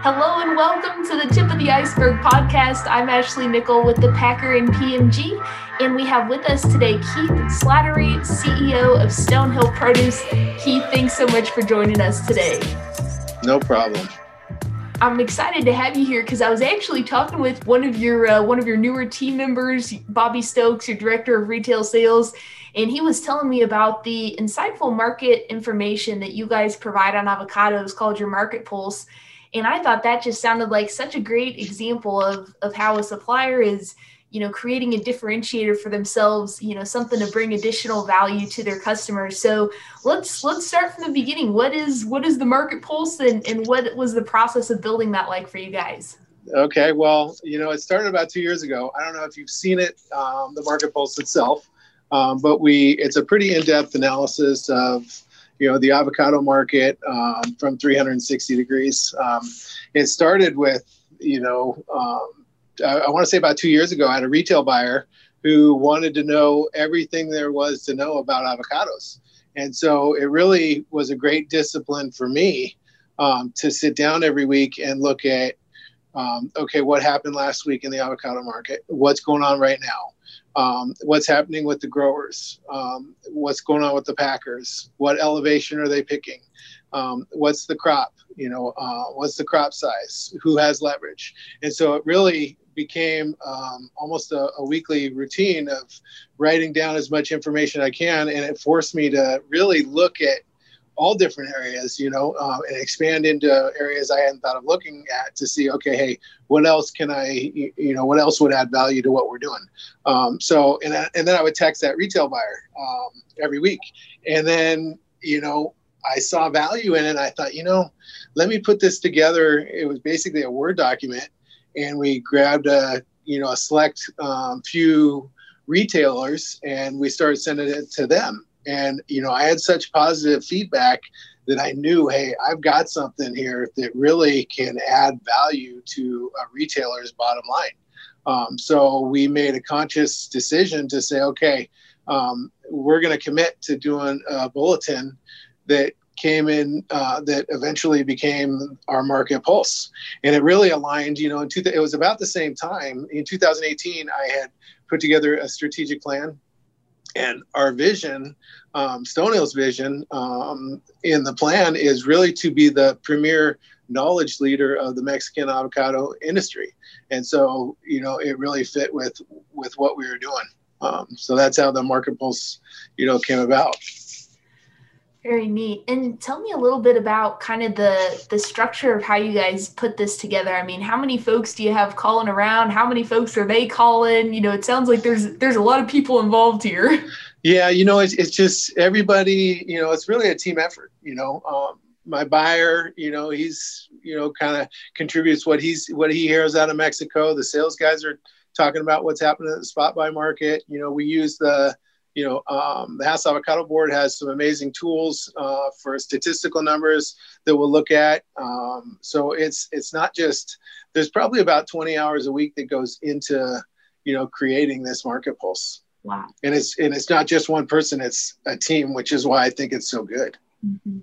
Hello and welcome to the Tip of the Iceberg podcast. I'm Ashley Nickel with the Packer and PMG, and we have with us today Keith Slattery, CEO of Stonehill Produce. Keith, thanks so much for joining us today. No problem. I'm excited to have you here because I was actually talking with one of your uh, one of your newer team members, Bobby Stokes, your director of retail sales, and he was telling me about the insightful market information that you guys provide on avocados called your Market Pulse. And i thought that just sounded like such a great example of of how a supplier is you know creating a differentiator for themselves you know something to bring additional value to their customers. So let's let's start from the beginning. What is what is the market pulse and, and what was the process of building that like for you guys? Okay well you know it started about two years ago. I don't know if you've seen it um, the market pulse itself um, but we it's a pretty in-depth analysis of you know the avocado market um, from 360 degrees. Um, it started with you know um, I, I want to say about two years ago I had a retail buyer who wanted to know everything there was to know about avocados, and so it really was a great discipline for me um, to sit down every week and look at um, okay what happened last week in the avocado market, what's going on right now um, what's happening with the growers, um, what's going on with the packers, what elevation are they picking, um, what's the crop, you know, uh, what's the crop size, who has leverage. And so it really became um, almost a, a, weekly routine of writing down as much information I can. And it forced me to really look at all different areas, you know, um, and expand into areas I hadn't thought of looking at to see, okay, hey, what else can I, you know, what else would add value to what we're doing? Um, so, and, and then I would text that retail buyer um, every week. And then, you know, I saw value in it. I thought, you know, let me put this together. It was basically a Word document. And we grabbed a, you know, a select um, few retailers and we started sending it to them and, you know, I had such positive feedback that I knew, hey, I've got something here that really can add value to a retailer's bottom line. Um, so we made a conscious decision to say, okay, um, we're going to commit to doing a bulletin that came in uh, that eventually became our market pulse and it really aligned you know in two, it was about the same time in 2018 i had put together a strategic plan and our vision, um, Stonehill's vision um, in the plan is really to be the premier knowledge leader of the Mexican avocado industry. And so, you know, it really fit with with what we were doing. Um, so that's how the market pulse, you know, came about. Very neat. And tell me a little bit about kind of the the structure of how you guys put this together. I mean, how many folks do you have calling around? How many folks are they calling? You know, it sounds like there's there's a lot of people involved here. Yeah, you know, it's it's just everybody. You know, it's really a team effort. You know, um, my buyer, you know, he's you know kind of contributes what he's what he hears out of Mexico. The sales guys are talking about what's happening at the spot buy market. You know, we use the you know, um, the Hass Avocado Board has some amazing tools uh, for statistical numbers that we'll look at. Um, so it's it's not just there's probably about 20 hours a week that goes into you know creating this market pulse. Wow. And it's and it's not just one person; it's a team, which is why I think it's so good. Mm-hmm.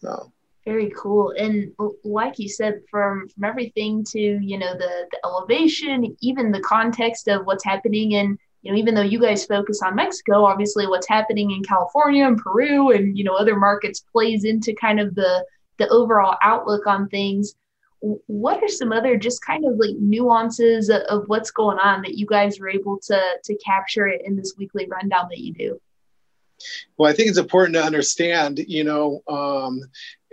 So very cool and like you said from from everything to you know the the elevation even the context of what's happening in you know, even though you guys focus on Mexico, obviously what's happening in California and Peru and you know other markets plays into kind of the the overall outlook on things. What are some other just kind of like nuances of what's going on that you guys were able to to capture it in this weekly rundown that you do? Well, I think it's important to understand, you know, um,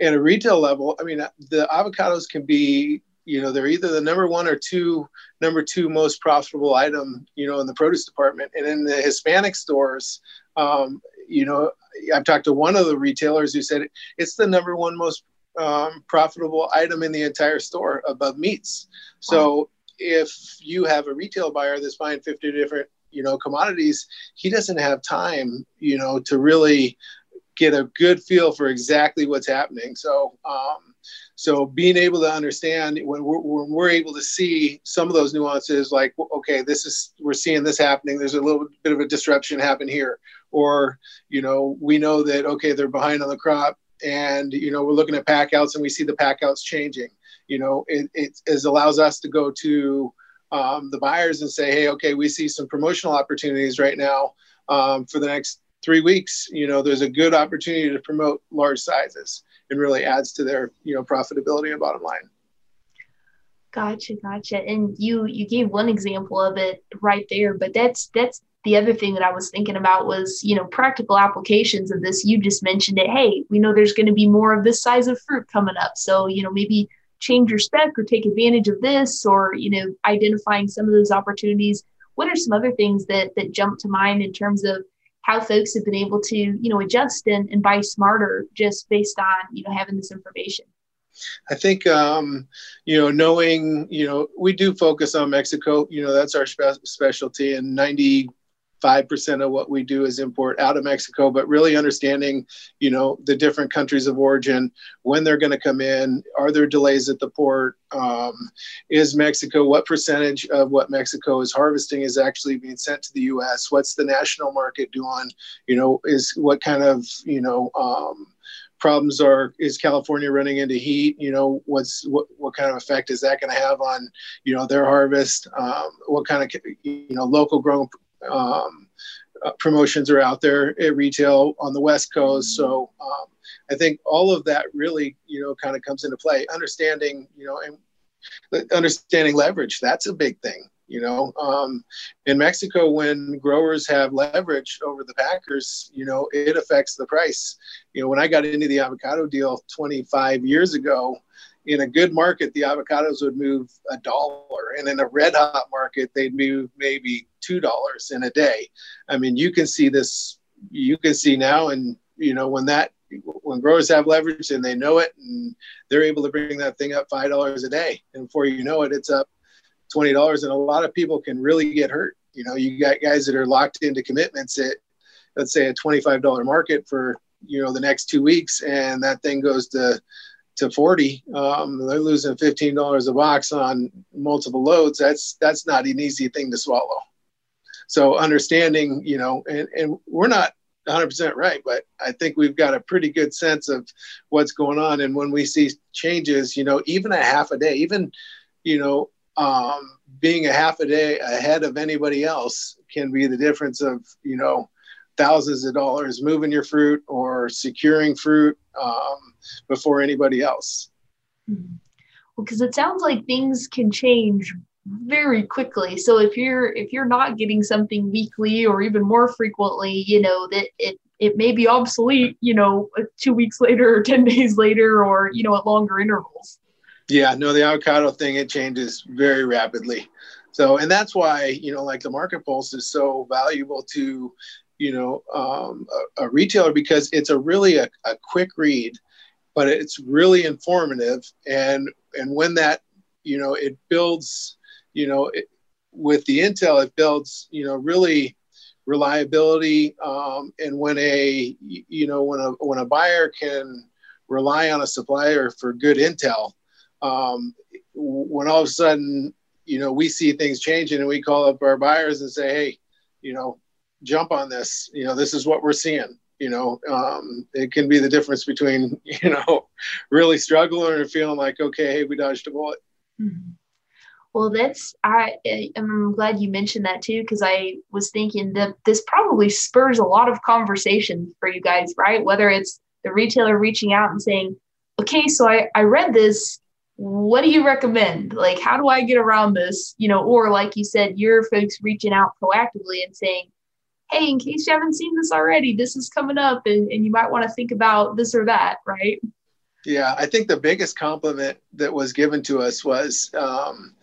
at a retail level, I mean, the avocados can be you know they're either the number one or two number two most profitable item you know in the produce department and in the hispanic stores um, you know i've talked to one of the retailers who said it's the number one most um, profitable item in the entire store above meats so wow. if you have a retail buyer that's buying 50 different you know commodities he doesn't have time you know to really get a good feel for exactly what's happening so um, so being able to understand when we're, when we're able to see some of those nuances, like okay, this is we're seeing this happening. There's a little bit of a disruption happen here, or you know we know that okay they're behind on the crop. and you know we're looking at packouts and we see the packouts changing you know it, it, it allows us to go to um, the buyers and say hey okay we see some promotional opportunities right now um, for the next three weeks you know there's a good opportunity to promote large sizes and really adds to their you know profitability and bottom line gotcha gotcha and you you gave one example of it right there but that's that's the other thing that I was thinking about was, you know, practical applications of this. You just mentioned it. Hey, we know there's going to be more of this size of fruit coming up. So, you know, maybe change your spec or take advantage of this or, you know, identifying some of those opportunities. What are some other things that that jump to mind in terms of how folks have been able to, you know, adjust and, and buy smarter just based on, you know, having this information? I think, um, you know, knowing, you know, we do focus on Mexico, you know, that's our spe- specialty and 90, 5% of what we do is import out of Mexico, but really understanding, you know, the different countries of origin, when they're going to come in, are there delays at the port? Um, is Mexico, what percentage of what Mexico is harvesting is actually being sent to the U.S.? What's the national market doing? You know, is what kind of, you know, um, problems are is california running into heat you know what's what, what kind of effect is that going to have on you know their harvest um, what kind of you know local grown um, uh, promotions are out there at retail on the West Coast. So um, I think all of that really, you know, kind of comes into play. Understanding, you know, and understanding leverage, that's a big thing. You know, um, in Mexico, when growers have leverage over the packers, you know, it affects the price. You know, when I got into the avocado deal 25 years ago, in a good market, the avocados would move a dollar, and in a red hot market, they'd move maybe two dollars in a day. I mean, you can see this. You can see now, and you know when that when growers have leverage and they know it, and they're able to bring that thing up five dollars a day, and before you know it, it's up twenty dollars, and a lot of people can really get hurt. You know, you got guys that are locked into commitments at let's say a twenty-five dollar market for you know the next two weeks, and that thing goes to to 40 um, they're losing $15 a box on multiple loads that's that's not an easy thing to swallow. So understanding you know and, and we're not 100% right but i think we've got a pretty good sense of what's going on. And when we see changes you know even a half a day even you know um, being a half a day ahead of anybody else can be the difference of you know thousands of dollars moving your fruit or securing fruit um, before anybody else. Mm-hmm. Well, because it sounds like things can change very quickly. So if you're if you're not getting something weekly or even more frequently, you know that it it may be obsolete, you know, two weeks later or ten days later, or you know, at longer intervals. Yeah, no, the avocado thing it changes very rapidly. So, and that's why you know, like the market pulse is so valuable to you know um, a, a, retailer because it's a really a, a, quick read but it's really informative. And and when that you know it builds you know it, with the intel it builds you know really reliability um, and when a you know when a when a buyer can rely on a supplier for good intel um, when all of a sudden you know we see things changing and we call up our buyers and say hey you know jump on this. You know, this is what we're seeing. You know, um, it can be the difference between you know really struggling and feeling like okay, hey, we dodged a bullet. Mm-hmm. Well, that's I. I'm glad you mentioned that too because I was thinking that this probably spurs a lot of conversation for you guys, right? Whether it's the retailer reaching out and saying, "Okay, so I I read this. What do you recommend? Like, how do I get around this? You know, or like you said, your folks reaching out proactively and saying, hey, in case you haven't seen this already, this is coming up and, and you might want to think about this or that, right? Yeah, I think the biggest compliment that was given to us was um,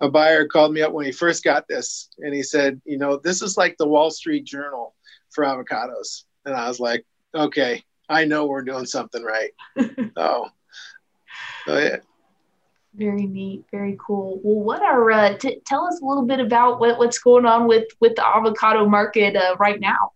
a buyer called me up when he first got this and he said, you know, this is like the Wall Street Journal for avocados. And I was like, okay, I know we're doing something right. so, so yeah. Very neat, very cool. Well, what are uh, t- tell us a little bit about what, what's going on with with the avocado market uh, right now.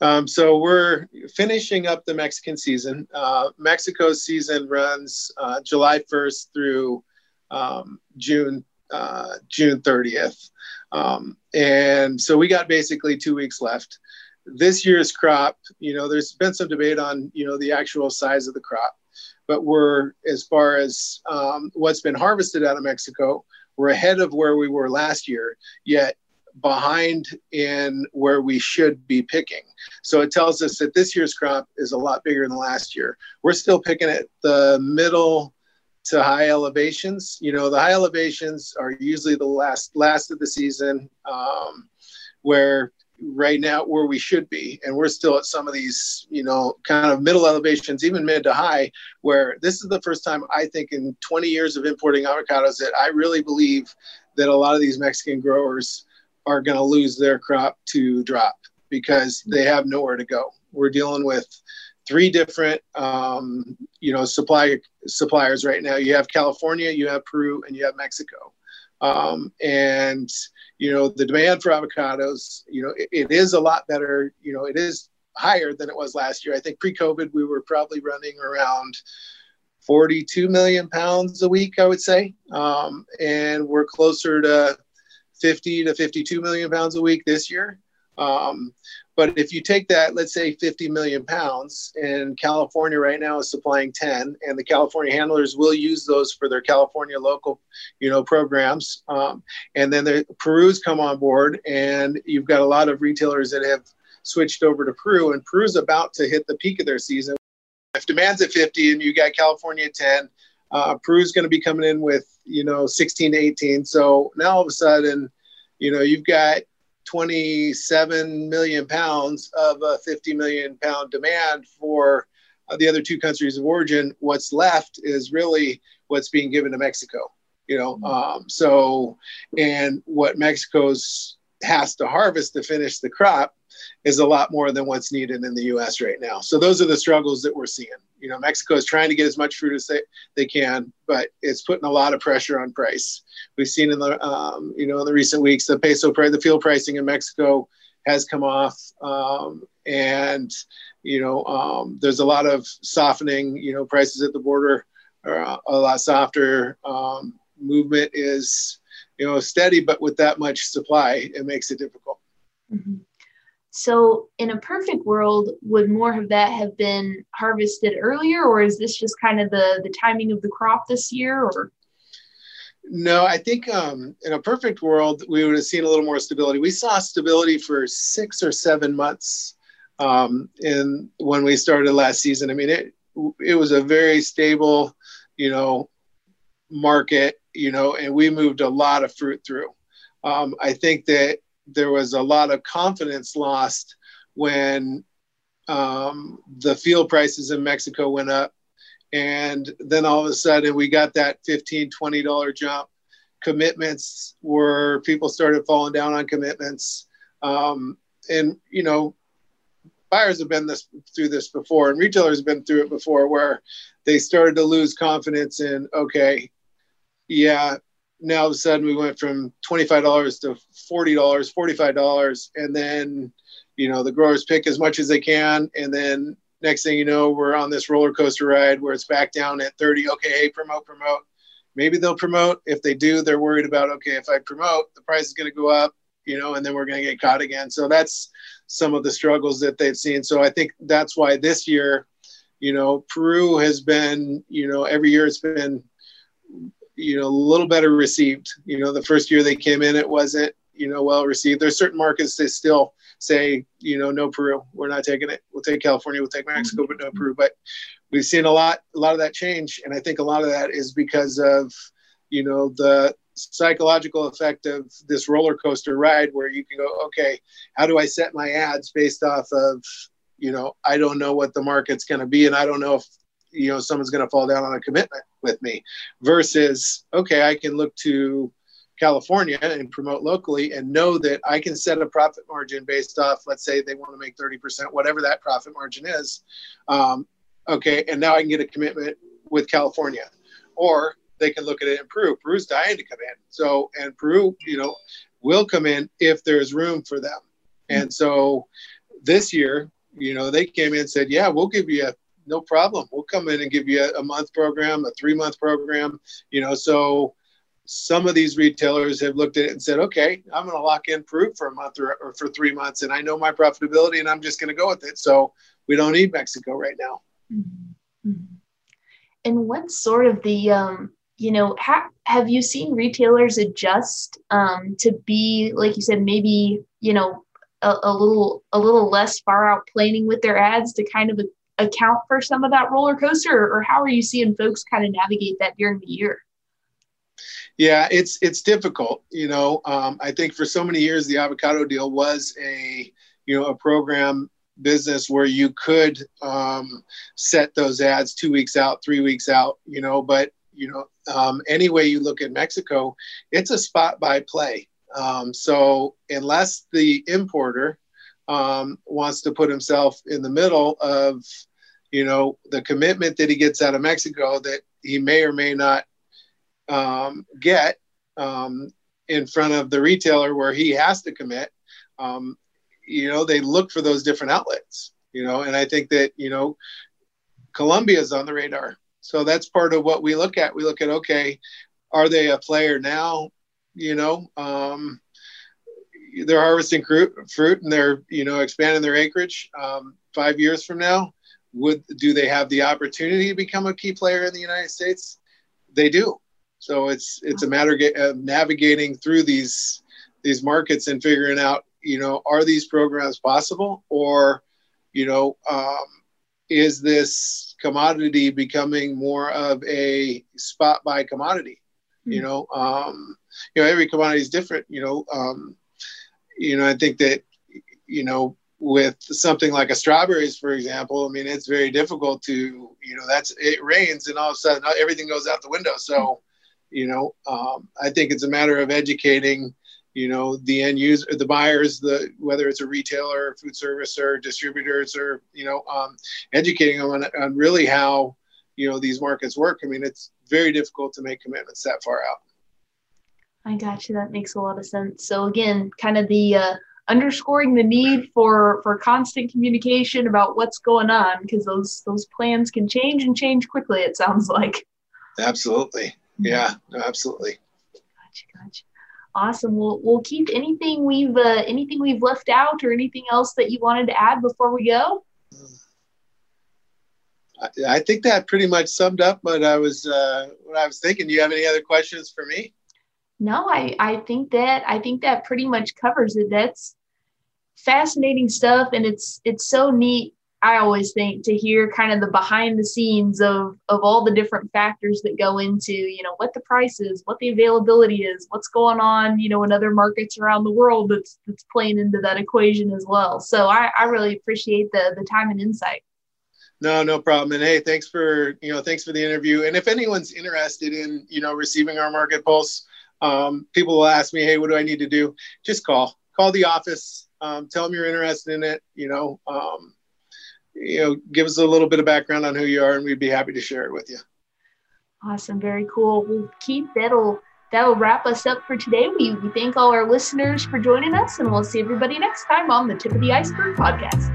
Um, so we're finishing up the Mexican season. Uh, Mexico's season runs uh, July 1st through um, June uh, June 30th, um, and so we got basically two weeks left. this year's crop, you know, there's been some debate on, you know, the actual size of the crop, but we're, as far as um, what's been harvested out of Mexico, we're ahead of where we were last year, yet behind in where we should be picking. So it tells us that this year's crop is a lot bigger than last year. We're still picking at the middle to high elevations. You know, the high elevations are usually the last last of the season, um, where right now where we should be, and we're still at some of these, you know, kind of middle elevations, even mid to high. Where this is the first time I think in 20 years of importing avocados that I really believe that a lot of these Mexican growers are going to lose their crop to drop because they have nowhere to go. We're dealing with three different um, you know supply suppliers right now. You have California, you have Peru, and you have Mexico. Um, and you know the demand for avocados, you know, it, it is a lot better. You know, it is higher than it was last year. I think pre-COVID we were probably running around 42 million pounds a week, I would say, um, and we're closer to 50 to 52 million pounds a week this year. Um, but if you take that, let's say 50 million pounds, and California right now is supplying 10, and the California handlers will use those for their California local, you know, programs. Um, and then the Peru's come on board, and you've got a lot of retailers that have switched over to Peru, and Peru's about to hit the peak of their season. If demand's at 50 and you got California at 10, uh, Peru's going to be coming in with, you know, 16 to 18. So now all of a sudden, you know, you've got 27 million pounds of a 50 million pound demand for uh, the other two countries of origin. What's left is really what's being given to Mexico, you know. Mm-hmm. Um, so, and what Mexico's has to harvest to finish the crop is a lot more than what's needed in the U.S. right now. So those are the struggles that we're seeing. You know, Mexico is trying to get as much fruit as they, they can, but it's putting a lot of pressure on price. We've seen in the um, you know in the recent weeks the peso price, the fuel pricing in Mexico has come off, um, and you know um, there's a lot of softening. You know, prices at the border are a lot softer. Um, movement is you know steady, but with that much supply, it makes it difficult. Mm-hmm. So, in a perfect world, would more of that have been harvested earlier, or is this just kind of the the timing of the crop this year? Or no, I think um, in a perfect world, we would have seen a little more stability. We saw stability for six or seven months um, in when we started last season. I mean, it it was a very stable, you know, market, you know, and we moved a lot of fruit through. Um, I think that there was a lot of confidence lost when um, the fuel prices in Mexico went up. And then all of a sudden we got that 15, $20 jump. Commitments were people started falling down on commitments. Um, and, you know, buyers have been this through this before and retailers have been through it before where they started to lose confidence in, okay, yeah, now all of a sudden we went from $25 to $40 $45 and then you know the growers pick as much as they can and then next thing you know we're on this roller coaster ride where it's back down at 30 okay hey promote promote. Maybe they'll promote. If they do they're worried about okay if i promote the price is going to go up you know and then we're going to get caught again. So that's some of the struggles that they've seen. So i think that's why this year you know peru has been you know every year it's been you know, a little better received. You know, the first year they came in, it wasn't, you know, well received. There's certain markets that still say, you know, no Peru, we're not taking it. We'll take California, we'll take Mexico, mm-hmm. but no Peru. But we've seen a lot, a lot of that change, and I think a lot of that is because of, you know, the psychological effect of this roller coaster ride where you can go, okay, how do I set my ads based off of, you know, I don't know what the market's going to be, and I don't know if you know someone's going to fall down on a commitment with me versus okay i can look to california and promote locally and know that i can set a profit margin based off let's say they want to make 30% whatever that profit margin is um, okay and now i can get a commitment with california. Or they can look at it in peru. Peru's dying to come in. So and peru you know will come in if there's room for them. And so this year you know they came in and said yeah we'll give you a no problem. We'll come in and give you a, a month program, a three month program, you know, so some of these retailers have looked at it and said, okay, I'm going to lock in fruit for a month or, or, for three months, and I know my profitability, and I'm just going to go with it. So we don't need Mexico right now. Mm-hmm. And what sort of the, um, you know, ha- have you seen retailers adjust um, to be, like you said, maybe you know, a, a little a little less far out planning with their ads to kind of account for some of that roller coaster, or, how are you seeing folks kind of navigate that during the year? Yeah, it's it's difficult. You know, um, I think for so many years the avocado deal was a you know a program business where you could um, set those ads two weeks out, three weeks out. You know, but you know, um, any way you look at Mexico, it's a spot buy play. Um, so unless the importer um, wants to put himself in the middle of, you know, the commitment that he gets out of Mexico that he may or may not um, get um, in front of the retailer where he has to commit, um, you know, they look for those different outlets, you know, and I think that, you know, Colombia is on the radar. So that's part of what we look at. We look at, okay, are they a player now? You know, um, they're harvesting fruit, fruit and they're, you know, expanding their acreage um, five years from now. Would do they have the opportunity to become a key player in the United States? They do. So it's it's a matter of navigating through these these markets and figuring out, you know, are these programs possible, or, you know, um, is this commodity becoming more of a spot buy commodity? Mm-hmm. You know, um, you know, every commodity is different. You know, um, you know, I think that, you know, with something like a strawberries, for example, I mean, it's very difficult to, you know, that's it rains and all of a sudden everything goes out the window. So you know um, i think it's a matter of educating you know the end user the buyers the whether it's a retailer food service or distributors or you know um, educating them on, on really how you know these markets work. I mean it's very difficult to make commitments that far out. I got you that makes a lot of sense. So again kind of the uh, underscoring the need for for constant communication about what's going on because those those plans can change and change quickly it sounds like absolutely yeah, absolutely. Gotcha, gotcha. Awesome. We'll we'll keep anything we've uh, anything we've left out or anything else that you wanted to add before we go. I, I think that pretty much summed up what I was uh, what I was thinking. Do you have any other questions for me? No, I I think that I think that pretty much covers it. That's fascinating stuff, and it's it's so neat I always think to hear kind of the behind the scenes of of all the different factors that go into, you know, what the price is, what the availability is, what's going on, you know, in other markets around the world that's that's playing into that equation as well. So I, I really appreciate the the time and insight. No, no problem. And hey, thanks for you know, thanks for the interview. And if anyone's interested in, you know, receiving our market pulse, um, people will ask me, hey, what do I need to do? Just call. Call the office. Um, tell them you're interested in it. You know, um, you know, give us a little bit of background on who you are, and we'd be happy to share it with you. Awesome, very cool. Well, Keith, that'll that'll wrap us up for today. We, we thank all our listeners for joining us, and we'll see everybody next time on the Tip of the Iceberg podcast.